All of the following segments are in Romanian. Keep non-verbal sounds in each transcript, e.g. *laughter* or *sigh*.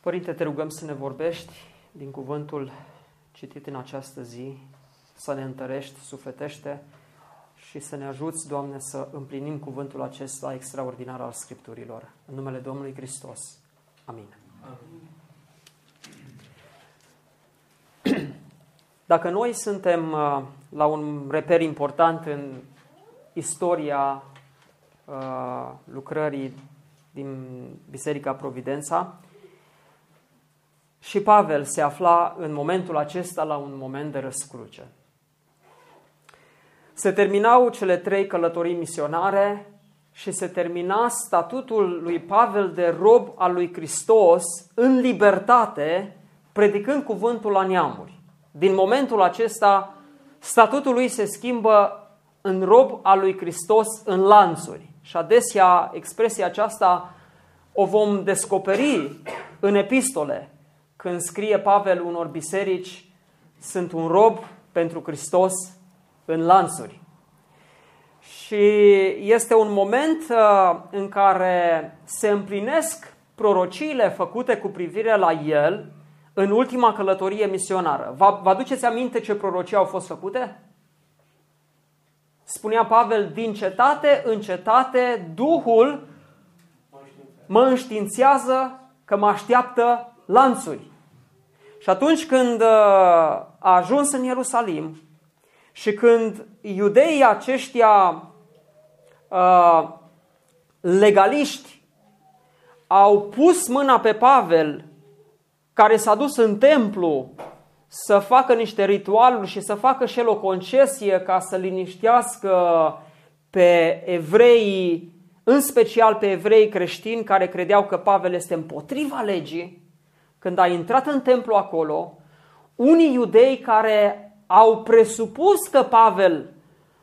Părinte, te rugăm să ne vorbești din cuvântul citit în această zi, să ne întărești, sufletește și să ne ajuți, Doamne, să împlinim cuvântul acesta extraordinar al Scripturilor. În numele Domnului Hristos. Amin. Amin. *clears throat* Dacă noi suntem uh, la un reper important în istoria uh, lucrării din Biserica Providența, și Pavel se afla în momentul acesta la un moment de răscruce. Se terminau cele trei călătorii misionare și se termina statutul lui Pavel de rob al lui Hristos în libertate, predicând cuvântul la neamuri. Din momentul acesta, statutul lui se schimbă în rob al lui Hristos în lanțuri. Și adesea expresia aceasta o vom descoperi în epistole, când scrie Pavel unor biserici, sunt un rob pentru Hristos în lanțuri. Și este un moment uh, în care se împlinesc prorociile făcute cu privire la el în ultima călătorie misionară. Vă, vă aduceți aminte ce prorocii au fost făcute? Spunea Pavel, din cetate în cetate, Duhul mă înștiințează că mă așteaptă lanțuri. Și atunci când uh, a ajuns în Ierusalim și când iudeii aceștia uh, legaliști au pus mâna pe Pavel, care s-a dus în templu să facă niște ritualuri și să facă și el o concesie ca să liniștească pe evrei, în special pe evrei creștini care credeau că Pavel este împotriva legii, când a intrat în templu acolo, unii iudei care au presupus că Pavel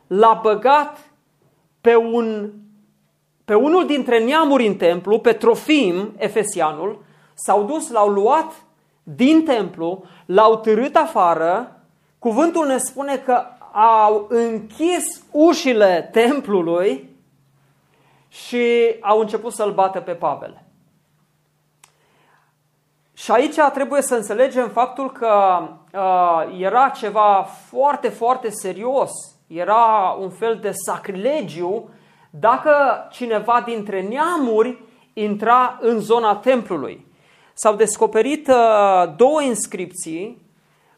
l-a băgat pe, un, pe unul dintre neamuri în templu, pe Trofim, Efesianul, s-au dus, l-au luat din templu, l-au târât afară, cuvântul ne spune că au închis ușile *laughs* templului și au început să-l bată pe Pavel. Și aici trebuie să înțelegem faptul că uh, era ceva foarte, foarte serios. Era un fel de sacrilegiu dacă cineva dintre neamuri intra în zona templului. S-au descoperit uh, două inscripții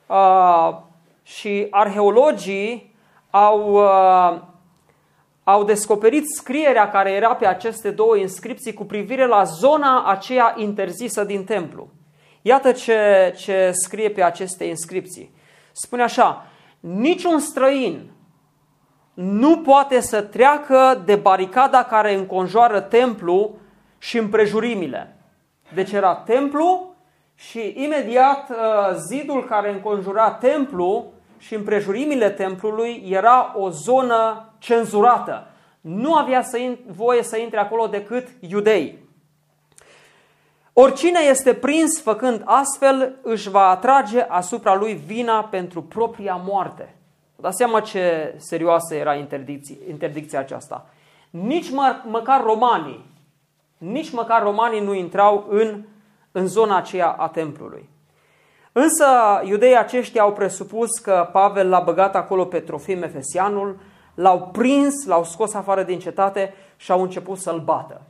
uh, și arheologii au, uh, au descoperit scrierea care era pe aceste două inscripții cu privire la zona aceea interzisă din templu. Iată ce, ce scrie pe aceste inscripții. Spune așa, niciun străin nu poate să treacă de baricada care înconjoară templu și împrejurimile. Deci era templu și imediat uh, zidul care înconjura templu și împrejurimile templului era o zonă cenzurată. Nu avea să voie să intre acolo decât iudei. Oricine este prins făcând astfel își va atrage asupra lui vina pentru propria moarte. Dați seama ce serioasă era interdicția aceasta. Nici mă, măcar romanii, nici măcar romanii nu intrau în, în zona aceea a templului. Însă iudeii aceștia au presupus că Pavel l-a băgat acolo pe Trofim Efesianul, l-au prins, l-au scos afară din cetate și au început să-l bată.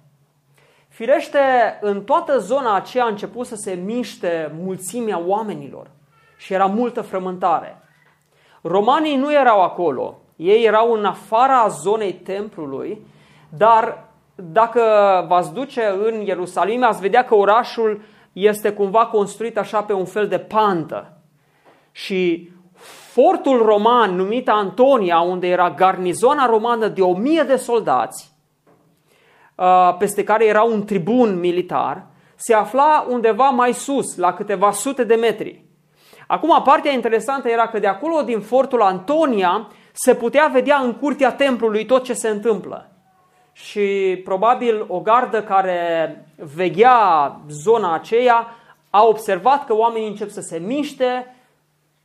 Firește, în toată zona aceea a început să se miște mulțimea oamenilor și era multă frământare. Romanii nu erau acolo, ei erau în afara zonei templului, dar dacă v-ați duce în Ierusalim, ați vedea că orașul este cumva construit așa pe un fel de pantă. Și fortul roman numit Antonia, unde era garnizona romană de o mie de soldați, Uh, peste care era un tribun militar, se afla undeva mai sus, la câteva sute de metri. Acum, partea interesantă era că de acolo, din fortul Antonia, se putea vedea în curtea templului tot ce se întâmplă. Și probabil o gardă care veghea zona aceea a observat că oamenii încep să se miște,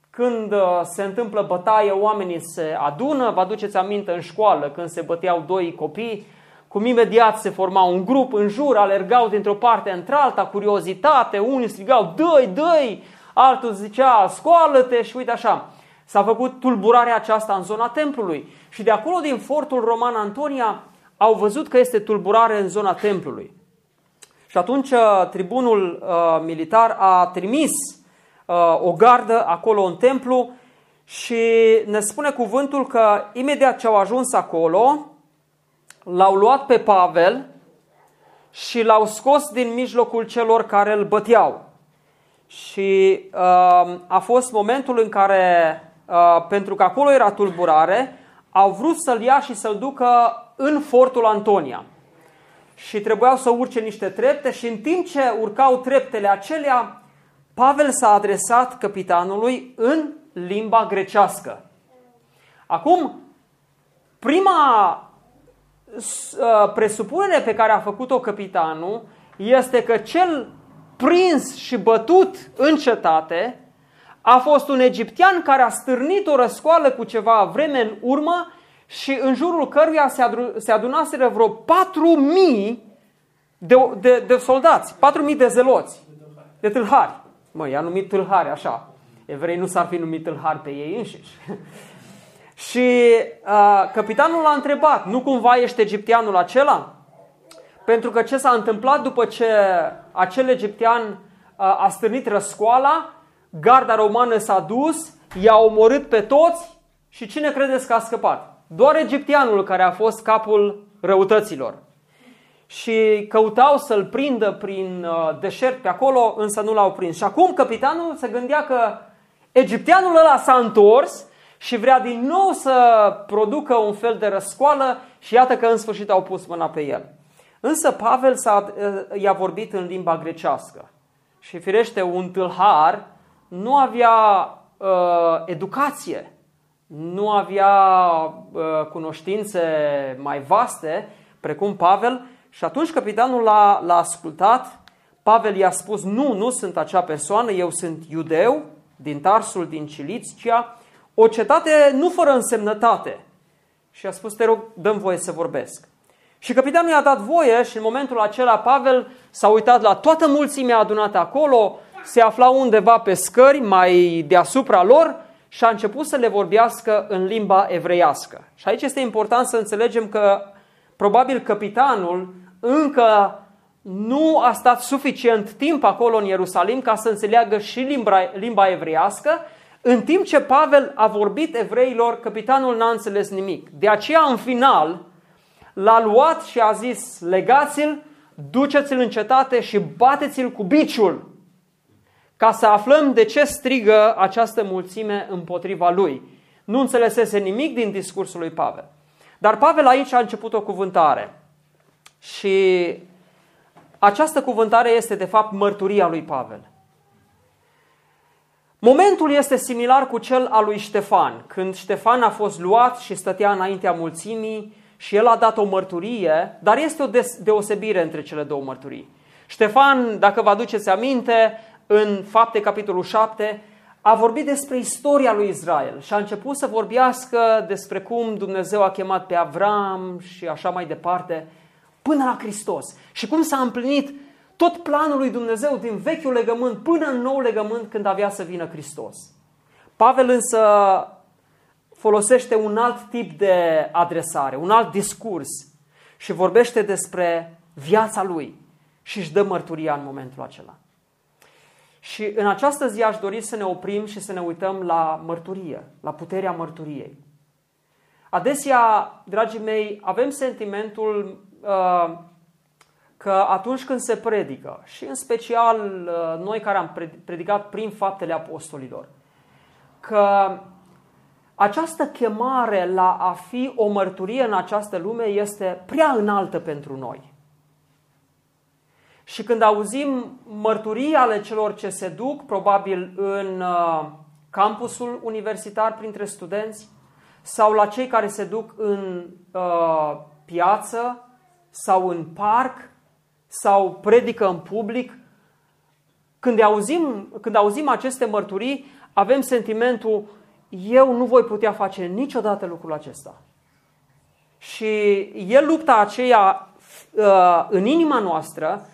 când uh, se întâmplă bătaie, oamenii se adună, vă aduceți aminte în școală când se băteau doi copii, cum imediat se forma un grup în jur, alergau dintr-o parte într-alta, curiozitate, unii strigau, dă-i, dă-i, altul zicea, scoală-te și uite așa. S-a făcut tulburarea aceasta în zona templului și de acolo din fortul roman Antonia au văzut că este tulburare în zona templului. Și atunci uh, tribunul uh, militar a trimis uh, o gardă acolo în templu și ne spune cuvântul că imediat ce au ajuns acolo, l-au luat pe Pavel și l-au scos din mijlocul celor care îl băteau. Și uh, a fost momentul în care, uh, pentru că acolo era tulburare, au vrut să-l ia și să-l ducă în fortul Antonia. Și trebuiau să urce niște trepte și în timp ce urcau treptele acelea, Pavel s-a adresat capitanului în limba grecească. Acum, prima uh, presupunere pe care a făcut-o capitanul este că cel prins și bătut în cetate a fost un egiptean care a stârnit o răscoală cu ceva vreme în urmă și în jurul căruia se adunaseră vreo 4.000 de, de, de soldați, 4.000 de zeloți, de tâlhari. Mă, i-a numit tâlhari așa. Evrei nu s-ar fi numit tâlhari pe ei înșiși. Și uh, capitanul l-a întrebat, nu cumva ești egipteanul acela? Pentru că ce s-a întâmplat după ce acel egiptean uh, a stârnit răscoala, garda romană s-a dus, i-a omorât pe toți și cine credeți că a scăpat? Doar egipteanul care a fost capul răutăților. Și căutau să-l prindă prin uh, deșert pe acolo, însă nu l-au prins. Și acum capitanul se gândea că egipteanul ăla s-a întors și vrea din nou să producă un fel de răscoală și iată că în sfârșit au pus mâna pe el. Însă Pavel s-a, uh, i-a vorbit în limba grecească. Și firește, un tâlhar nu avea uh, educație nu avea uh, cunoștințe mai vaste, precum Pavel, și atunci capitanul l-a, l-a ascultat. Pavel i-a spus, nu, nu sunt acea persoană, eu sunt iudeu, din Tarsul, din Cilicia, o cetate nu fără însemnătate. Și a spus, te rog, dăm voie să vorbesc. Și capitanul i-a dat voie și în momentul acela Pavel s-a uitat la toată mulțimea adunată acolo, se afla undeva pe scări mai deasupra lor și a început să le vorbească în limba evreiască. Și aici este important să înțelegem că probabil capitanul încă nu a stat suficient timp acolo în Ierusalim ca să înțeleagă și limba, limba evreiască, în timp ce Pavel a vorbit evreilor, capitanul n-a înțeles nimic. De aceea, în final, l-a luat și a zis, legați-l, duceți-l în cetate și bateți-l cu biciul ca să aflăm de ce strigă această mulțime împotriva lui. Nu înțelesese nimic din discursul lui Pavel. Dar Pavel aici a început o cuvântare. Și această cuvântare este de fapt mărturia lui Pavel. Momentul este similar cu cel al lui Ștefan, când Ștefan a fost luat și stătea înaintea mulțimii și el a dat o mărturie, dar este o deosebire între cele două mărturii. Ștefan, dacă vă aduceți aminte, în Fapte, capitolul 7, a vorbit despre istoria lui Israel și a început să vorbească despre cum Dumnezeu a chemat pe Avram și așa mai departe, până la Hristos. Și cum s-a împlinit tot planul lui Dumnezeu din vechiul legământ până în nou legământ când avea să vină Hristos. Pavel însă folosește un alt tip de adresare, un alt discurs și vorbește despre viața lui și își dă mărturia în momentul acela. Și în această zi aș dori să ne oprim și să ne uităm la mărturie, la puterea mărturiei. Adesea, dragii mei, avem sentimentul uh, că atunci când se predică, și în special uh, noi care am predicat prin faptele apostolilor, că această chemare la a fi o mărturie în această lume este prea înaltă pentru noi. Și când auzim mărturii ale celor ce se duc, probabil în uh, campusul universitar printre studenți, sau la cei care se duc în uh, piață sau în parc sau predică în public, când auzim, când auzim aceste mărturii, avem sentimentul, eu nu voi putea face niciodată lucrul acesta. Și e lupta aceea uh, în inima noastră,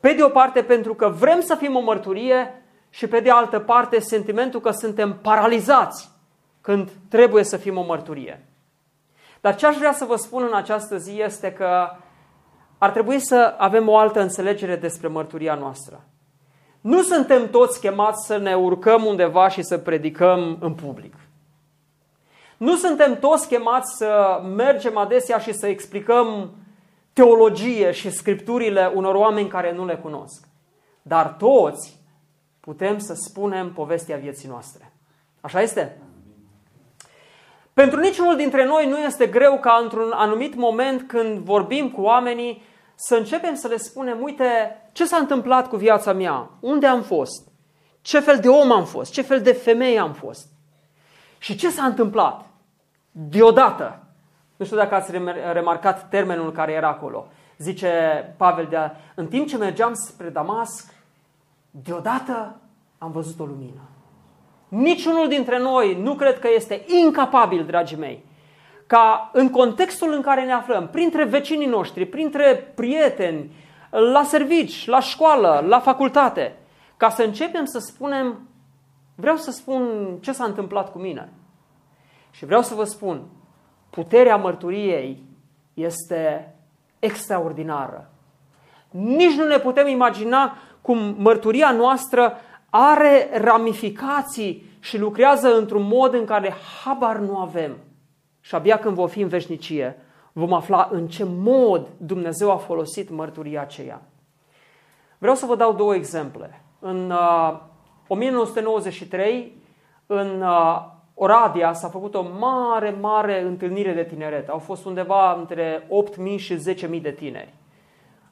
pe de o parte pentru că vrem să fim o mărturie și pe de altă parte sentimentul că suntem paralizați când trebuie să fim o mărturie. Dar ce aș vrea să vă spun în această zi este că ar trebui să avem o altă înțelegere despre mărturia noastră. Nu suntem toți chemați să ne urcăm undeva și să predicăm în public. Nu suntem toți chemați să mergem adesea și să explicăm teologie și scripturile unor oameni care nu le cunosc. Dar toți putem să spunem povestea vieții noastre. Așa este? Pentru niciunul dintre noi nu este greu ca într-un anumit moment când vorbim cu oamenii să începem să le spunem, uite, ce s-a întâmplat cu viața mea? Unde am fost? Ce fel de om am fost? Ce fel de femeie am fost? Și ce s-a întâmplat? Deodată. Nu știu dacă ați remarcat termenul care era acolo. Zice Pavel, de a, în timp ce mergeam spre Damasc, deodată am văzut o lumină. Niciunul dintre noi nu cred că este incapabil, dragii mei, ca în contextul în care ne aflăm, printre vecinii noștri, printre prieteni, la servici, la școală, la facultate, ca să începem să spunem, vreau să spun ce s-a întâmplat cu mine. Și vreau să vă spun, puterea mărturiei este extraordinară. Nici nu ne putem imagina cum mărturia noastră are ramificații și lucrează într-un mod în care habar nu avem. Și abia când vom fi în veșnicie, vom afla în ce mod Dumnezeu a folosit mărturia aceea. Vreau să vă dau două exemple. În uh, 1993, în uh, Oradea s-a făcut o mare, mare întâlnire de tineret. Au fost undeva între 8.000 și 10.000 de tineri.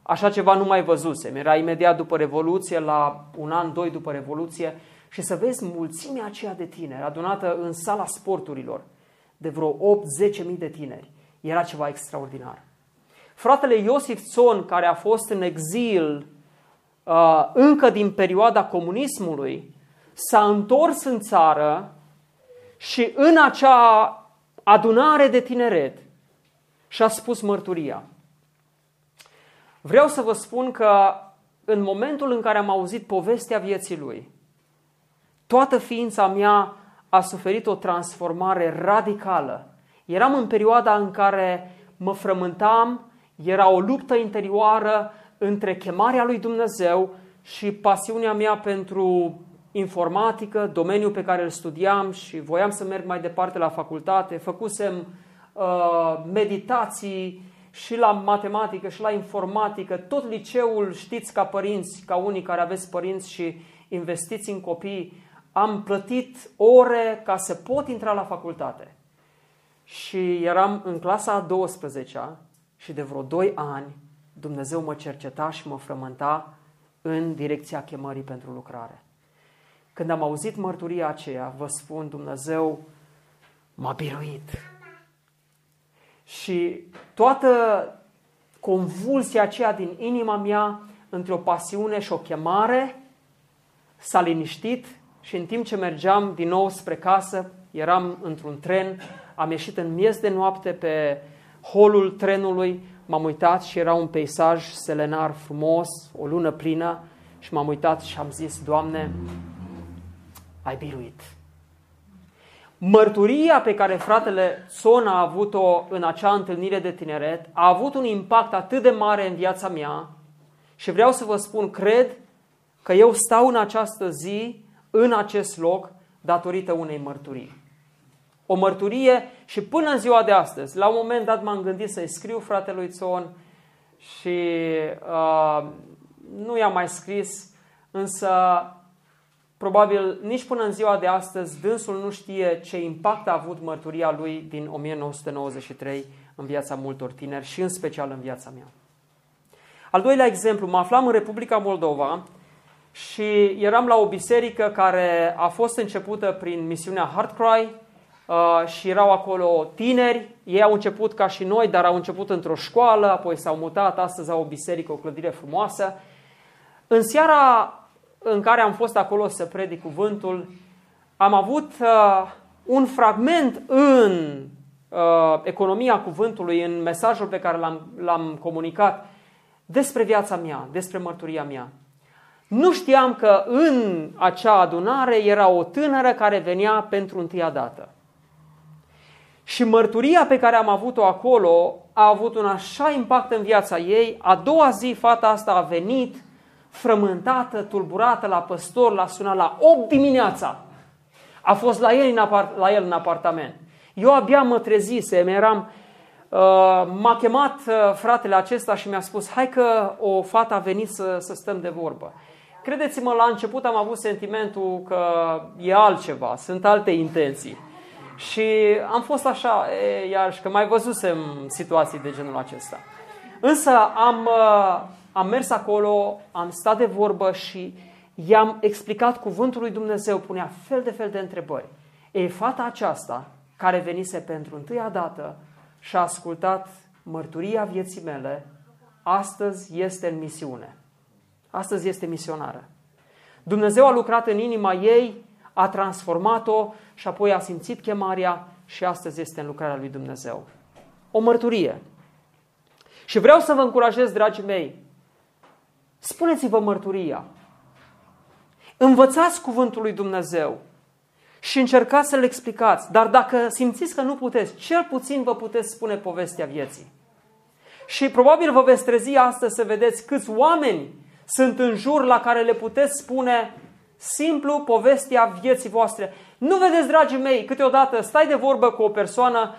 Așa ceva nu mai văzusem. Era imediat după Revoluție, la un an, doi după Revoluție, și să vezi mulțimea aceea de tineri adunată în sala sporturilor, de vreo 8-10 mii de tineri. Era ceva extraordinar. Fratele Iosif Țon, care a fost în exil uh, încă din perioada comunismului, s-a întors în țară și în acea adunare de tineret și-a spus mărturia. Vreau să vă spun că în momentul în care am auzit povestea vieții lui, toată ființa mea a suferit o transformare radicală. Eram în perioada în care mă frământam, era o luptă interioară între chemarea lui Dumnezeu și pasiunea mea pentru informatică, domeniul pe care îl studiam și voiam să merg mai departe la facultate. Făcusem uh, meditații și la matematică și la informatică, tot liceul știți ca părinți, ca unii care aveți părinți și investiți în copii, am plătit ore ca să pot intra la facultate. Și eram în clasa a 12-a și de vreo 2 ani Dumnezeu mă cerceta și mă frământa în direcția chemării pentru lucrare. Când am auzit mărturia aceea, vă spun, Dumnezeu m-a biruit. Și toată convulsia aceea din inima mea între o pasiune și o chemare s-a liniștit și în timp ce mergeam din nou spre casă, eram într-un tren, am ieșit în miez de noapte pe holul trenului, m-am uitat și era un peisaj selenar frumos, o lună plină și m-am uitat și am zis, Doamne, ai biruit. Mărturia pe care fratele Son a avut-o în acea întâlnire de tineret a avut un impact atât de mare în viața mea și vreau să vă spun, cred că eu stau în această zi, în acest loc, datorită unei mărturii. O mărturie și până în ziua de astăzi, la un moment dat m-am gândit să-i scriu fratelui Țon și uh, nu i-am mai scris, însă Probabil nici până în ziua de astăzi dânsul nu știe ce impact a avut mărturia lui din 1993 în viața multor tineri și în special în viața mea. Al doilea exemplu, mă aflam în Republica Moldova și eram la o biserică care a fost începută prin misiunea Heartcry uh, și erau acolo tineri. Ei au început ca și noi, dar au început într-o școală, apoi s-au mutat, astăzi au o biserică, o clădire frumoasă. În seara în care am fost acolo să predic cuvântul, am avut uh, un fragment în uh, economia cuvântului, în mesajul pe care l-am, l-am comunicat despre viața mea, despre mărturia mea. Nu știam că în acea adunare era o tânără care venea pentru întâia dată. Și mărturia pe care am avut-o acolo a avut un așa impact în viața ei. A doua zi fata asta a venit frământată, tulburată la păstor, l-a sunat la 8 dimineața. A fost la el în, apart- la el în apartament. Eu abia mă trezisem, eram... Uh, m-a chemat uh, fratele acesta și mi-a spus hai că o fată a venit să, să stăm de vorbă. Credeți-mă, la început am avut sentimentul că e altceva, sunt alte intenții. Și am fost așa, e, iarăși, că mai văzusem situații de genul acesta. Însă am, uh, am mers acolo, am stat de vorbă și i-am explicat cuvântul lui Dumnezeu, punea fel de fel de întrebări. E fata aceasta, care venise pentru întâia dată și a ascultat mărturia vieții mele, astăzi este în misiune. Astăzi este misionară. Dumnezeu a lucrat în inima ei, a transformat-o și apoi a simțit chemarea și astăzi este în lucrarea lui Dumnezeu. O mărturie. Și vreau să vă încurajez, dragii mei, spuneți-vă mărturia. Învățați cuvântul lui Dumnezeu și încercați să-l explicați. Dar dacă simțiți că nu puteți, cel puțin vă puteți spune povestea vieții. Și probabil vă veți trezi astăzi să vedeți câți oameni sunt în jur la care le puteți spune simplu povestea vieții voastre. Nu vedeți, dragii mei, câteodată stai de vorbă cu o persoană,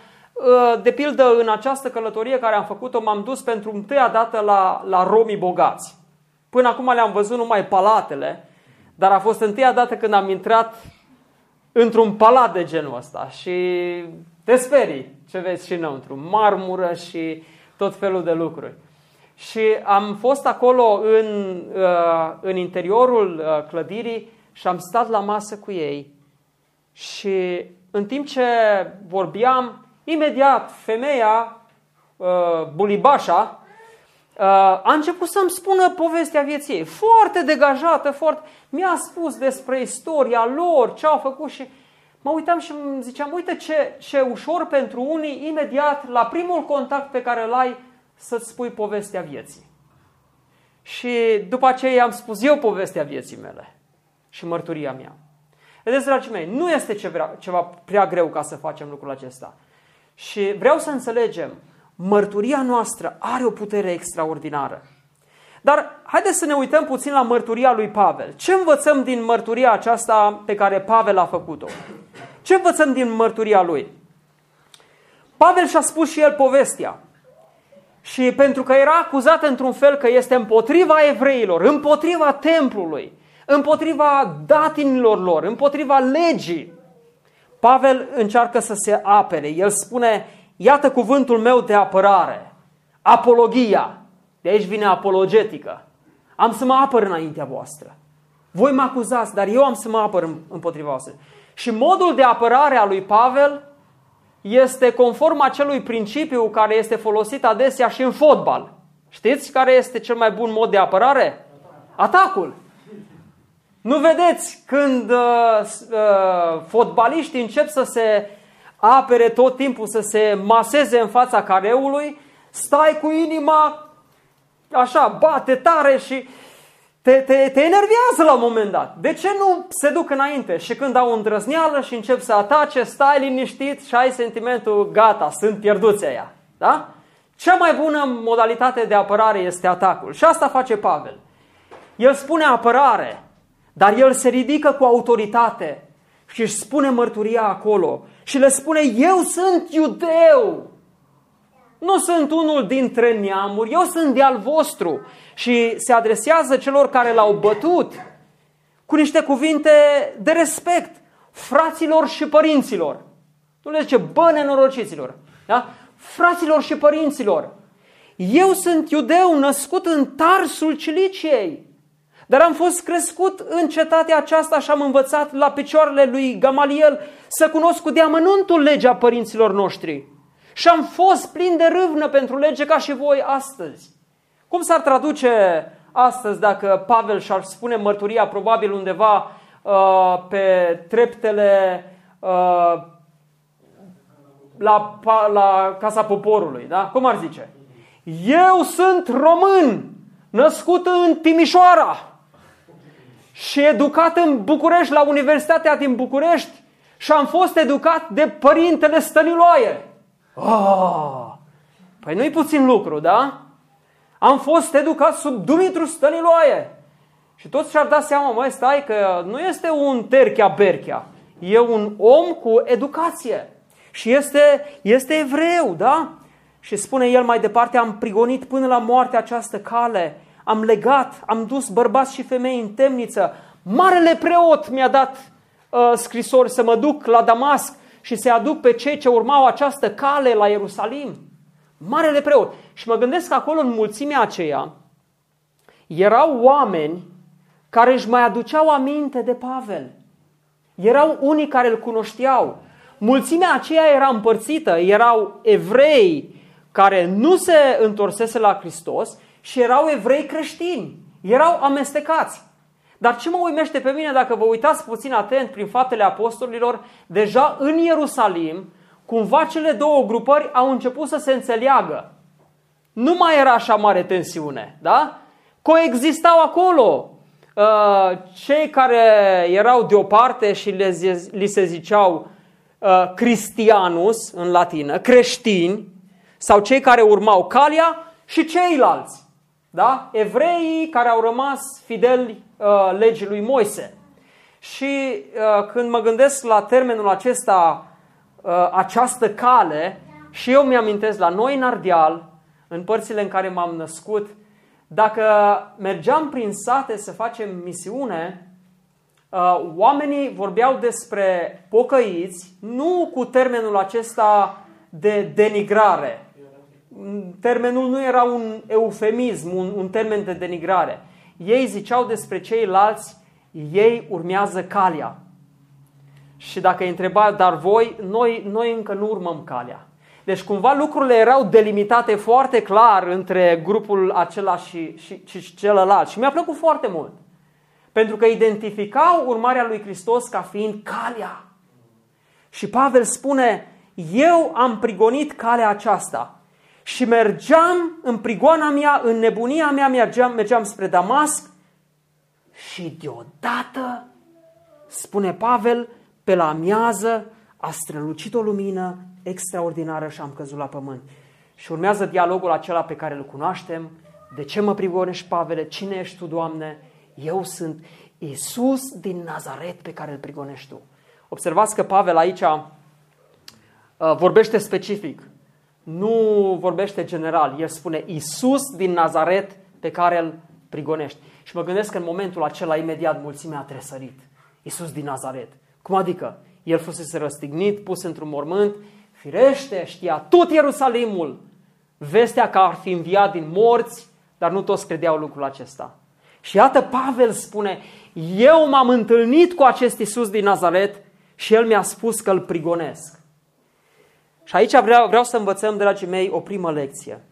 ă, de pildă în această călătorie care am făcut-o, m-am dus pentru întâia dată la, la romii bogați. Până acum le-am văzut numai palatele, dar a fost întâia dată când am intrat într-un palat de genul ăsta și te sperii ce vezi și înăuntru, marmură și tot felul de lucruri. Și am fost acolo în, uh, în interiorul uh, clădirii și am stat la masă cu ei și în timp ce vorbeam, imediat femeia, uh, bulibașa, a început să-mi spună povestea vieții ei. Foarte degajată, foarte... Mi-a spus despre istoria lor, ce au făcut și mă uitam și îmi ziceam, uite ce, ce ușor pentru unii, imediat, la primul contact pe care îl ai, să-ți spui povestea vieții. Și după aceea am spus eu povestea vieții mele și mărturia mea. Vedeți, dragii mei, nu este ceva, ceva prea greu ca să facem lucrul acesta. Și vreau să înțelegem, mărturia noastră are o putere extraordinară. Dar haideți să ne uităm puțin la mărturia lui Pavel. Ce învățăm din mărturia aceasta pe care Pavel a făcut-o? Ce învățăm din mărturia lui? Pavel și-a spus și el povestea. Și pentru că era acuzat într-un fel că este împotriva evreilor, împotriva templului, împotriva datinilor lor, împotriva legii, Pavel încearcă să se apere. El spune, iată cuvântul meu de apărare, apologia. De aici vine apologetică. Am să mă apăr înaintea voastră. Voi mă acuzați, dar eu am să mă apăr împotriva voastră. Și modul de apărare a lui Pavel este conform acelui principiu care este folosit adesea și în fotbal. Știți care este cel mai bun mod de apărare? Atacul. Nu vedeți când uh, uh, fotbaliștii încep să se apere tot timpul, să se maseze în fața careului, stai cu inima așa, bate tare și te, te, te enervează la un moment dat. De ce nu se duc înainte? Și când au îndrăzneală și încep să atace, stai liniștit și ai sentimentul, gata, sunt pierduți aia. Da? Cea mai bună modalitate de apărare este atacul. Și asta face Pavel. El spune apărare, dar el se ridică cu autoritate și își spune mărturia acolo și le spune, eu sunt iudeu, nu sunt unul dintre neamuri, eu sunt de al vostru. Și se adresează celor care l-au bătut cu niște cuvinte de respect, fraților și părinților. Nu le zice, bă, nenorociților. Da? Fraților și părinților, Eu sunt iudeu născut în Tarsul Ciliciei, dar am fost crescut în cetatea aceasta și am învățat la picioarele lui Gamaliel să cunosc cu deamănuntul legea părinților noștri. Și am fost plin de râvnă pentru lege ca și voi astăzi. Cum s-ar traduce astăzi dacă Pavel și-ar spune mărturia probabil undeva uh, pe treptele uh, la, la Casa Poporului, da? Cum ar zice? Eu sunt român, născut în Timișoara și educat în București, la Universitatea din București și am fost educat de părintele Stăniloae. Oh, păi nu-i puțin lucru, da? Am fost educat sub Dumitru Stăniloae. Și toți și-ar da seama, măi, stai, că nu este un terchea-berchea. E un om cu educație. Și este, este evreu, da? Și spune el mai departe, am prigonit până la moarte această cale, am legat, am dus bărbați și femei în temniță. Marele preot mi-a dat uh, scrisori să mă duc la Damasc și să aduc pe cei ce urmau această cale la Ierusalim. Marele preot. Și mă gândesc că acolo în mulțimea aceea erau oameni care își mai aduceau aminte de Pavel. Erau unii care îl cunoșteau. Mulțimea aceea era împărțită. Erau evrei care nu se întorsese la Hristos și erau evrei creștini. Erau amestecați. Dar ce mă uimește pe mine dacă vă uitați puțin atent prin faptele apostolilor, deja în Ierusalim, cumva cele două grupări au început să se înțeleagă. Nu mai era așa mare tensiune, da? Coexistau acolo uh, cei care erau de o parte și le, li se ziceau uh, cristianus în latină, creștini, sau cei care urmau calia și ceilalți, da? Evreii care au rămas fideli uh, legii lui Moise. Și uh, când mă gândesc la termenul acesta, uh, această cale, și eu mi-amintesc la noi în Ardeal, în părțile în care m-am născut, dacă mergeam prin sate să facem misiune, uh, oamenii vorbeau despre pocăiți, nu cu termenul acesta de denigrare, termenul nu era un eufemism, un, un termen de denigrare. Ei ziceau despre ceilalți, ei urmează calea. Și dacă îi întreba, dar voi, noi, noi încă nu urmăm calea. Deci cumva lucrurile erau delimitate foarte clar între grupul acela și, și, și celălalt. Și mi-a plăcut foarte mult. Pentru că identificau urmarea lui Hristos ca fiind calea. Și Pavel spune, eu am prigonit calea aceasta și mergeam în prigoana mea, în nebunia mea, mergeam, mergeam spre Damasc și deodată, spune Pavel, pe la amiază a strălucit o lumină extraordinară și am căzut la pământ. Și urmează dialogul acela pe care îl cunoaștem. De ce mă prigonești, Pavele? Cine ești tu, Doamne? Eu sunt Isus din Nazaret pe care îl prigonești tu. Observați că Pavel aici uh, vorbește specific nu vorbește general. El spune Isus din Nazaret pe care îl prigonești. Și mă gândesc că în momentul acela imediat mulțimea a tresărit. Isus din Nazaret. Cum adică? El fusese răstignit, pus într-un mormânt, firește, știa tot Ierusalimul vestea că ar fi înviat din morți, dar nu toți credeau lucrul acesta. Și iată Pavel spune, eu m-am întâlnit cu acest Isus din Nazaret și el mi-a spus că îl prigonesc. Și aici vreau, vreau să învățăm, dragii mei, o primă lecție.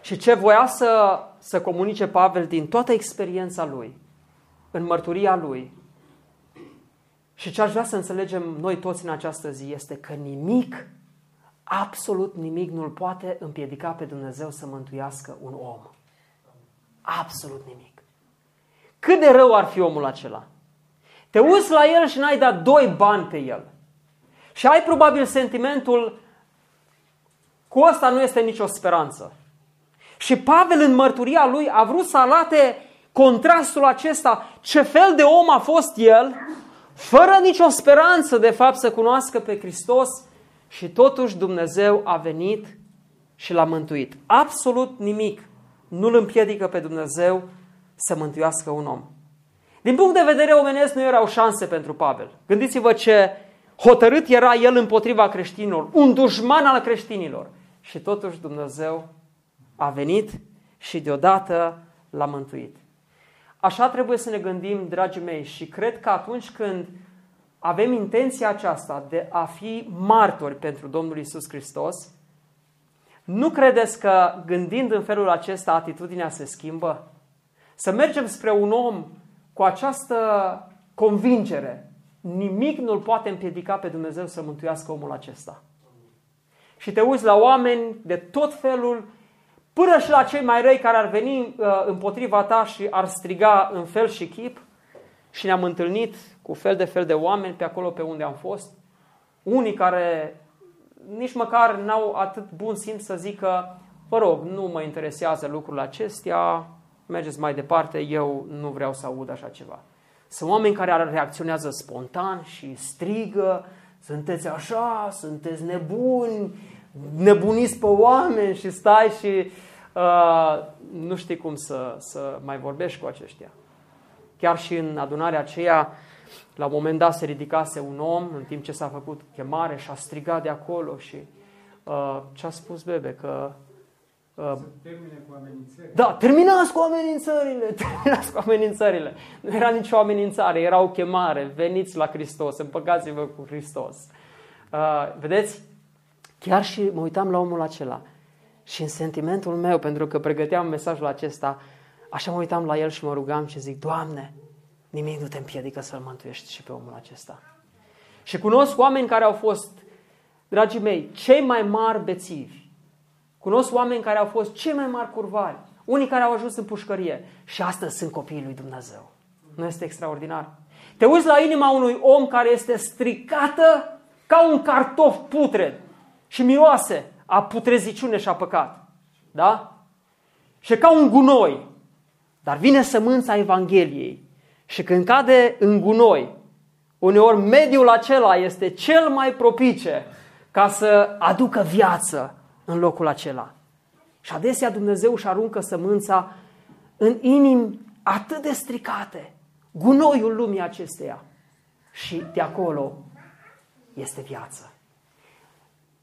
Și ce voia să, să comunice Pavel din toată experiența lui, în mărturia lui, și ce aș vrea să înțelegem noi toți în această zi este că nimic, absolut nimic nu-l poate împiedica pe Dumnezeu să mântuiască un om. Absolut nimic. Cât de rău ar fi omul acela? Te uiți la el și n-ai dat doi bani pe el. Și ai probabil sentimentul cu asta nu este nicio speranță. Și Pavel în mărturia lui a vrut să arate contrastul acesta, ce fel de om a fost el, fără nicio speranță de fapt să cunoască pe Hristos și totuși Dumnezeu a venit și l-a mântuit. Absolut nimic nu-l împiedică pe Dumnezeu să mântuiască un om. Din punct de vedere omenesc nu erau șanse pentru Pavel. Gândiți-vă ce Hotărât era el împotriva creștinilor, un dușman al creștinilor. Și totuși Dumnezeu a venit și deodată l-a mântuit. Așa trebuie să ne gândim, dragii mei, și cred că atunci când avem intenția aceasta de a fi martori pentru Domnul Isus Hristos, nu credeți că gândind în felul acesta atitudinea se schimbă? Să mergem spre un om cu această convingere. Nimic nu-l poate împiedica pe Dumnezeu să mântuiască omul acesta. Și te uiți la oameni de tot felul, până și la cei mai răi care ar veni uh, împotriva ta și ar striga în fel și chip. Și ne-am întâlnit cu fel de fel de oameni pe acolo pe unde am fost. Unii care nici măcar n-au atât bun simț să zică, vă rog, nu mă interesează lucrurile acestea, mergeți mai departe, eu nu vreau să aud așa ceva. Sunt oameni care reacționează spontan și strigă, sunteți așa, sunteți nebuni, nebuniți pe oameni și stai și uh, nu știi cum să, să mai vorbești cu aceștia. Chiar și în adunarea aceea, la un moment dat se ridicase un om în timp ce s-a făcut chemare și a strigat de acolo și uh, ce a spus Bebe? Că Uh, termine cu amenințări. Da, terminați cu amenințările, *laughs* terminați cu amenințările. Nu era nicio amenințare, era o chemare. Veniți la Hristos, împăcați-vă cu Hristos. Uh, vedeți? Chiar și mă uitam la omul acela și în sentimentul meu, pentru că pregăteam mesajul acesta, așa mă uitam la el și mă rugam și zic, Doamne, nimic nu te împiedică să-l mântuiești și pe omul acesta. Și cunosc oameni care au fost, dragii mei, cei mai mari bețivi, Cunosc oameni care au fost cei mai mari curvari, unii care au ajuns în pușcărie și astăzi sunt copiii lui Dumnezeu. Nu este extraordinar? Te uiți la inima unui om care este stricată ca un cartof putred și miroase a putreziciune și a păcat. Da? Și ca un gunoi. Dar vine sămânța Evangheliei și când cade în gunoi, uneori mediul acela este cel mai propice ca să aducă viață, în locul acela. Și adesea Dumnezeu își aruncă sămânța în inimi atât de stricate, gunoiul lumii acesteia. Și de acolo este viață.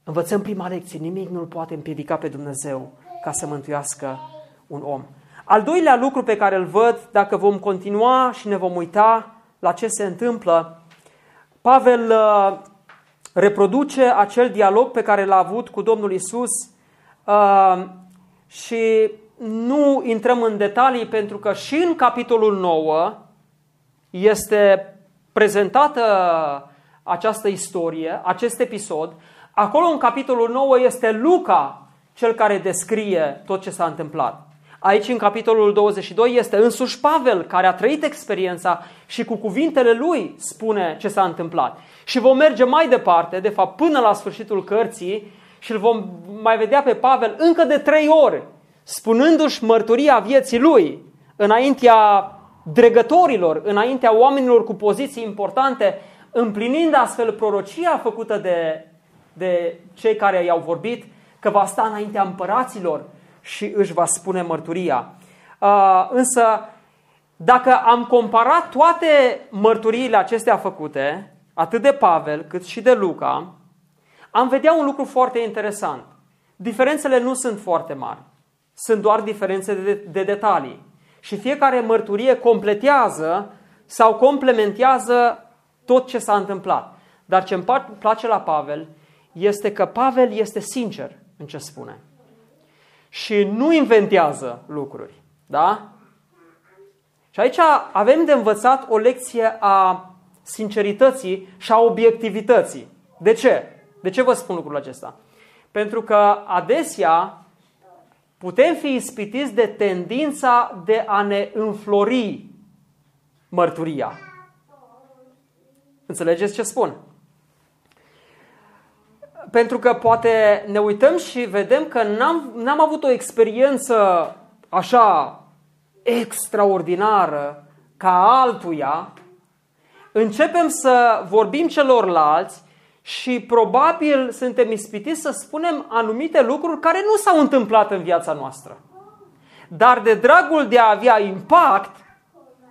Învățăm prima lecție, nimic nu-l poate împiedica pe Dumnezeu ca să mântuiască un om. Al doilea lucru pe care îl văd, dacă vom continua și ne vom uita la ce se întâmplă, Pavel uh, reproduce acel dialog pe care l-a avut cu Domnul Isus uh, și nu intrăm în detalii pentru că și în capitolul 9 este prezentată această istorie, acest episod. Acolo în capitolul 9 este Luca cel care descrie tot ce s-a întâmplat. Aici, în capitolul 22, este însuși Pavel care a trăit experiența și cu cuvintele lui spune ce s-a întâmplat. Și vom merge mai departe, de fapt până la sfârșitul cărții și îl vom mai vedea pe Pavel încă de trei ori, spunându-și mărturia vieții lui înaintea dregătorilor, înaintea oamenilor cu poziții importante, împlinind astfel prorocia făcută de, de cei care i-au vorbit, că va sta înaintea împăraților și își va spune mărturia. Uh, însă, dacă am comparat toate mărturiile acestea făcute, atât de Pavel cât și de Luca, am vedea un lucru foarte interesant. Diferențele nu sunt foarte mari, sunt doar diferențe de, de detalii. Și fiecare mărturie completează sau complementează tot ce s-a întâmplat. Dar ce îmi place la Pavel este că Pavel este sincer în ce spune. Și nu inventează lucruri. Da? Și aici avem de învățat o lecție a sincerității și a obiectivității. De ce? De ce vă spun lucrul acesta? Pentru că adesea putem fi ispitiți de tendința de a ne înflori mărturia. Înțelegeți ce spun? Pentru că poate ne uităm și vedem că n-am, n-am avut o experiență așa extraordinară ca altuia, începem să vorbim celorlalți și probabil suntem ispitiți să spunem anumite lucruri care nu s-au întâmplat în viața noastră. Dar de dragul de a avea impact,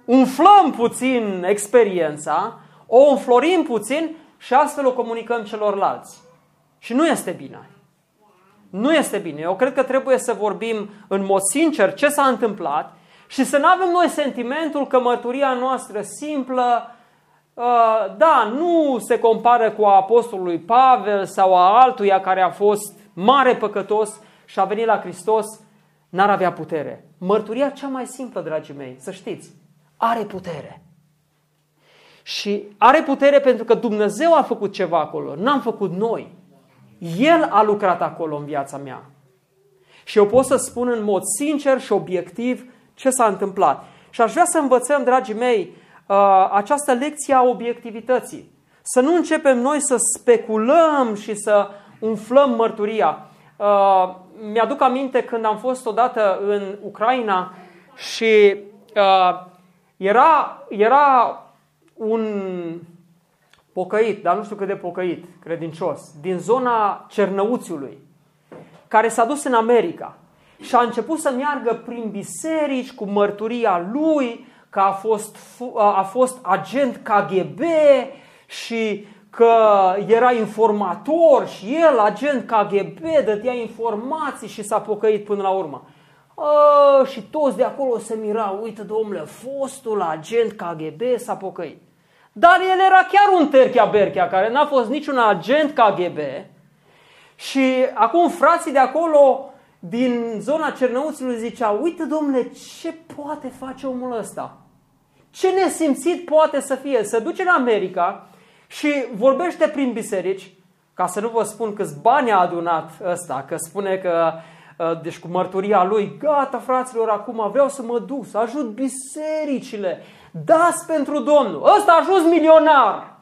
umflăm puțin experiența, o înflorim puțin și astfel o comunicăm celorlalți. Și nu este bine. Nu este bine. Eu cred că trebuie să vorbim în mod sincer ce s-a întâmplat și să nu avem noi sentimentul că mărturia noastră simplă, uh, da, nu se compară cu a apostolului Pavel sau a altuia care a fost mare păcătos și a venit la Hristos, n-ar avea putere. Mărturia cea mai simplă, dragii mei, să știți, are putere. Și are putere pentru că Dumnezeu a făcut ceva acolo, n-am făcut noi. El a lucrat acolo în viața mea. Și eu pot să spun în mod sincer și obiectiv ce s-a întâmplat. Și aș vrea să învățăm, dragii mei, uh, această lecție a obiectivității. Să nu începem noi să speculăm și să umflăm mărturia. Uh, mi-aduc aminte când am fost odată în Ucraina și uh, era, era un pocăit, dar nu știu cât de pocăit, credincios, din zona Cernăuțiului, care s-a dus în America și a început să meargă prin biserici cu mărturia lui că a fost, a fost agent KGB și că era informator și el, agent KGB, dădea informații și s-a pocăit până la urmă. A, și toți de acolo se mirau, uite domnule, fostul agent KGB s-a pocăit. Dar el era chiar un terchea berchea care n-a fost niciun agent KGB și acum frații de acolo din zona Cernăuțului ziceau, uite domnule, ce poate face omul ăsta? Ce nesimțit poate să fie? Să duce în America și vorbește prin biserici, ca să nu vă spun câți bani a adunat ăsta, că spune că, uh, deci cu mărturia lui, gata fraților, acum vreau să mă duc, să ajut bisericile, dați pentru Domnul. Ăsta a ajuns milionar.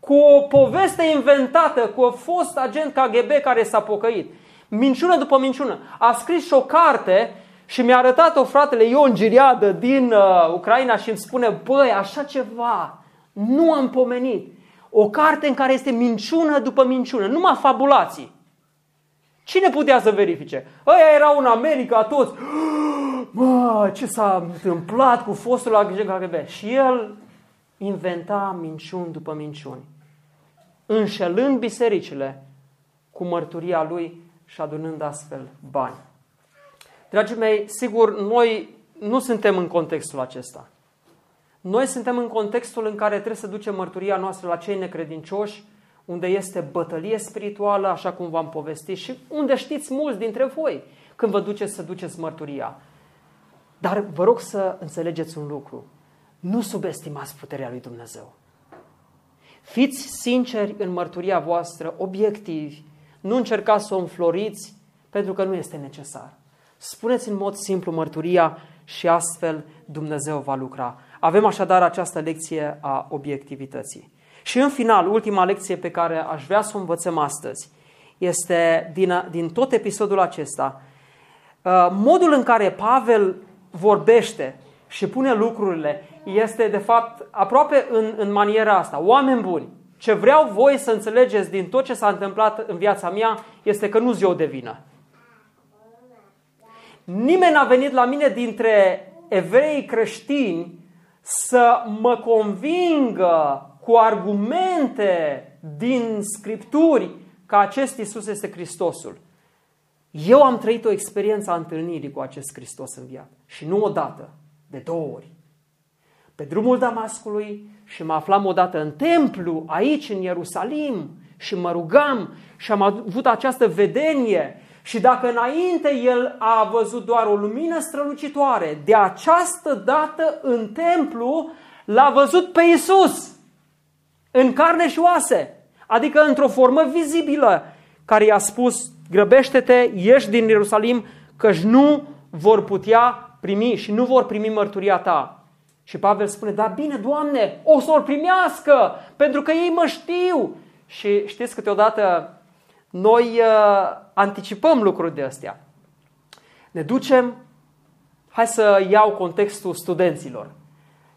Cu o poveste inventată, cu un fost agent KGB care s-a pocăit. Minciună după minciună. A scris și o carte și mi-a arătat-o fratele Ion Giriadă din uh, Ucraina și îmi spune, băi, așa ceva nu am pomenit. O carte în care este minciună după minciună, numai fabulații. Cine putea să verifice? Ăia erau în America toți. *gasps* Mă, ce s-a întâmplat cu fostul agent KGB? Și el inventa minciuni după minciuni, înșelând bisericile cu mărturia lui și adunând astfel bani. Dragii mei, sigur, noi nu suntem în contextul acesta. Noi suntem în contextul în care trebuie să ducem mărturia noastră la cei necredincioși, unde este bătălie spirituală, așa cum v-am povestit, și unde știți mulți dintre voi când vă duceți să duceți mărturia. Dar vă rog să înțelegeți un lucru. Nu subestimați puterea lui Dumnezeu. Fiți sinceri în mărturia voastră, obiectivi. Nu încercați să o înfloriți, pentru că nu este necesar. Spuneți în mod simplu mărturia și astfel Dumnezeu va lucra. Avem așadar această lecție a obiectivității. Și în final, ultima lecție pe care aș vrea să o învățăm astăzi este din, din tot episodul acesta, uh, modul în care Pavel vorbește și pune lucrurile este de fapt aproape în, în maniera asta. Oameni buni, ce vreau voi să înțelegeți din tot ce s-a întâmplat în viața mea este că nu-ți eu de vină. Nimeni n-a venit la mine dintre evrei creștini să mă convingă cu argumente din Scripturi că acest Isus este Hristosul. Eu am trăit o experiență a întâlnirii cu acest Hristos în viață. Și nu odată, de două ori. Pe drumul Damascului și mă aflam odată în templu, aici în Ierusalim, și mă rugam și am avut această vedenie și dacă înainte el a văzut doar o lumină strălucitoare, de această dată în templu l-a văzut pe Isus în carne și oase, adică într-o formă vizibilă, care i-a spus, grăbește-te, ieși din Ierusalim, căci nu vor putea primi și nu vor primi mărturia ta. Și Pavel spune, da bine, Doamne, o să o primească, pentru că ei mă știu. Și știți, câteodată noi uh, anticipăm lucruri de astea. Ne ducem, hai să iau contextul studenților.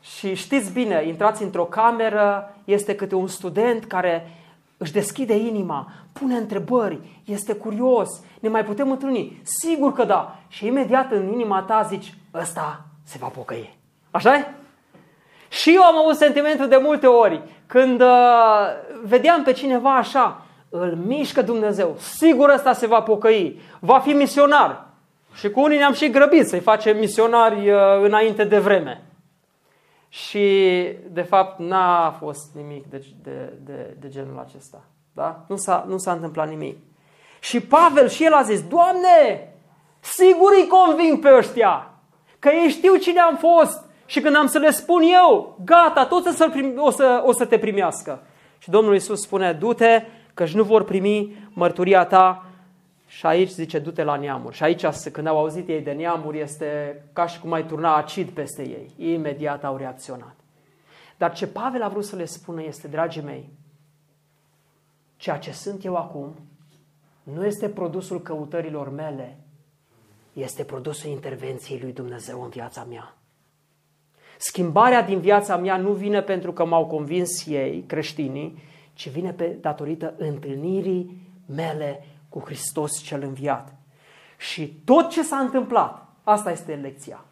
Și știți bine, intrați într-o cameră, este câte un student care își deschide inima, pune întrebări, este curios, ne mai putem întâlni? Sigur că da. Și imediat în inima ta zici, ăsta se va pocăi. așa e? Și eu am avut sentimentul de multe ori, când uh, vedeam pe cineva așa, îl mișcă Dumnezeu. Sigur ăsta se va pocăi, va fi misionar. Și cu unii ne-am și grăbit să-i facem misionari uh, înainte de vreme. Și, de fapt, n-a fost nimic de, de, de, de genul acesta. Da? Nu, s-a, nu s-a întâmplat nimic. Și Pavel și el a zis, Doamne, sigur îi conving pe ăștia, că ei știu cine am fost și când am să le spun eu, gata, toți o să, o să, o să te primească. Și Domnul Iisus spune, du-te, căci nu vor primi mărturia ta și aici zice, du-te la neamuri. Și aici, când au auzit ei de neamuri, este ca și cum ai turna acid peste ei. Imediat au reacționat. Dar ce Pavel a vrut să le spună este, dragii mei, ceea ce sunt eu acum nu este produsul căutărilor mele, este produsul intervenției lui Dumnezeu în viața mea. Schimbarea din viața mea nu vine pentru că m-au convins ei, creștinii, ci vine pe datorită întâlnirii mele cu Hristos cel înviat. Și tot ce s-a întâmplat, asta este lecția,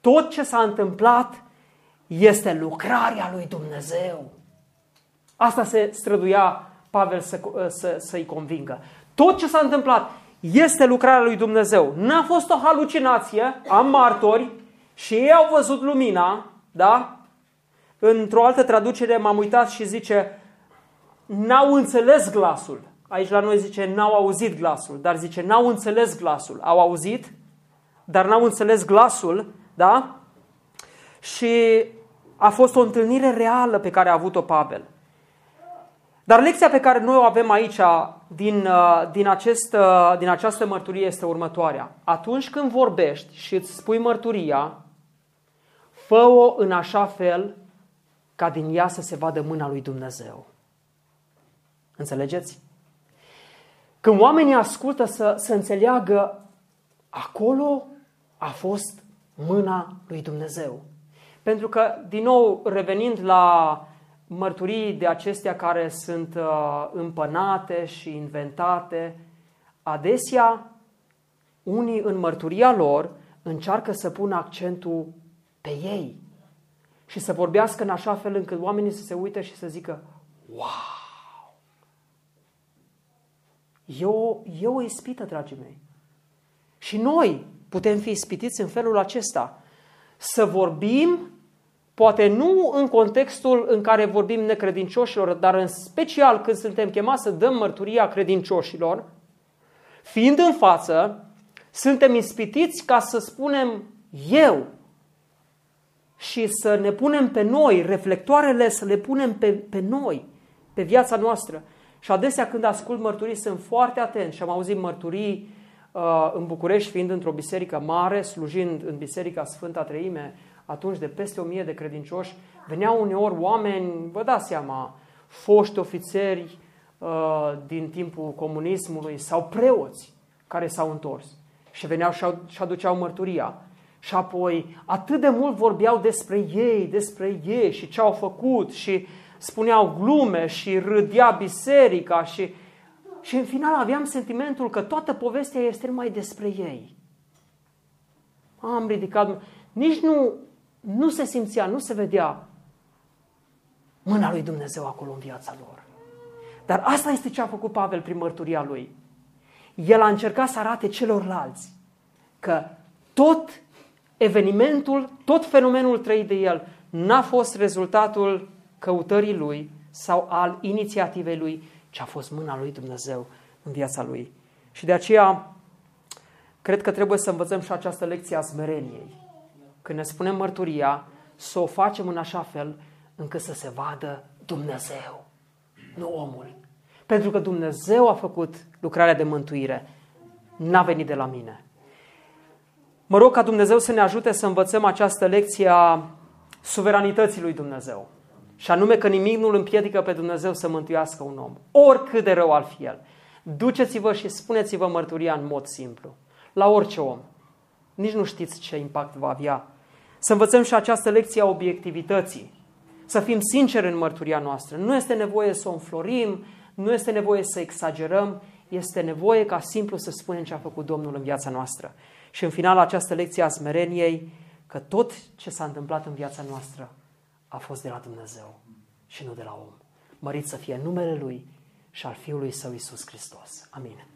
tot ce s-a întâmplat este lucrarea lui Dumnezeu. Asta se străduia Pavel să, să, să-i convingă. Tot ce s-a întâmplat este lucrarea lui Dumnezeu. N-a fost o halucinație, am martori și ei au văzut lumina, da? Într-o altă traducere m-am uitat și zice, n-au înțeles glasul. Aici la noi zice, n-au auzit glasul, dar zice, n-au înțeles glasul. Au auzit, dar n-au înțeles glasul, da? Și a fost o întâlnire reală pe care a avut-o Pavel. Dar lecția pe care noi o avem aici din, uh, din, acest, uh, din această mărturie este următoarea. Atunci când vorbești și îți spui mărturia, fă-o în așa fel ca din ea să se vadă mâna lui Dumnezeu. Înțelegeți? Când oamenii ascultă să, să înțeleagă, acolo a fost mâna lui Dumnezeu. Pentru că, din nou, revenind la mărturii de acestea care sunt uh, împănate și inventate, adesea unii în mărturia lor încearcă să pună accentul pe ei și să vorbească în așa fel încât oamenii să se uite și să zică Wow! E o, e o ispită, dragii mei. Și noi putem fi ispitiți în felul acesta. Să vorbim Poate nu în contextul în care vorbim necredincioșilor, dar în special când suntem chemați să dăm mărturia credincioșilor, fiind în față, suntem ispitiți ca să spunem eu și să ne punem pe noi, reflectoarele să le punem pe, pe noi, pe viața noastră. Și adesea când ascult mărturii sunt foarte atent și am auzit mărturii uh, în București, fiind într-o biserică mare, slujind în Biserica Sfânta Treime, atunci de peste o mie de credincioși, veneau uneori oameni, vă dați seama, foști ofițeri uh, din timpul comunismului sau preoți care s-au întors și veneau și aduceau mărturia. Și apoi atât de mult vorbeau despre ei, despre ei și ce au făcut și spuneau glume și râdea biserica și, și în final aveam sentimentul că toată povestea este numai despre ei. Am ridicat, nici nu nu se simțea, nu se vedea mâna lui Dumnezeu acolo în viața lor. Dar asta este ce a făcut Pavel prin mărturia lui. El a încercat să arate celorlalți că tot evenimentul, tot fenomenul trăit de el n-a fost rezultatul căutării lui sau al inițiativei lui, ci a fost mâna lui Dumnezeu în viața lui. Și de aceea, cred că trebuie să învățăm și această lecție a smereniei când ne spunem mărturia, să o facem în așa fel încât să se vadă Dumnezeu, nu omul. Pentru că Dumnezeu a făcut lucrarea de mântuire, n-a venit de la mine. Mă rog ca Dumnezeu să ne ajute să învățăm această lecție a suveranității lui Dumnezeu. Și anume că nimic nu îl împiedică pe Dumnezeu să mântuiască un om, oricât de rău ar fi el. Duceți-vă și spuneți-vă mărturia în mod simplu, la orice om. Nici nu știți ce impact va avea să învățăm și această lecție a obiectivității. Să fim sinceri în mărturia noastră. Nu este nevoie să o înflorim, nu este nevoie să exagerăm, este nevoie ca simplu să spunem ce a făcut Domnul în viața noastră. Și în final această lecție a smereniei, că tot ce s-a întâmplat în viața noastră a fost de la Dumnezeu și nu de la om. Mărit să fie numele Lui și al Fiului Său Isus Hristos. Amin. Amin.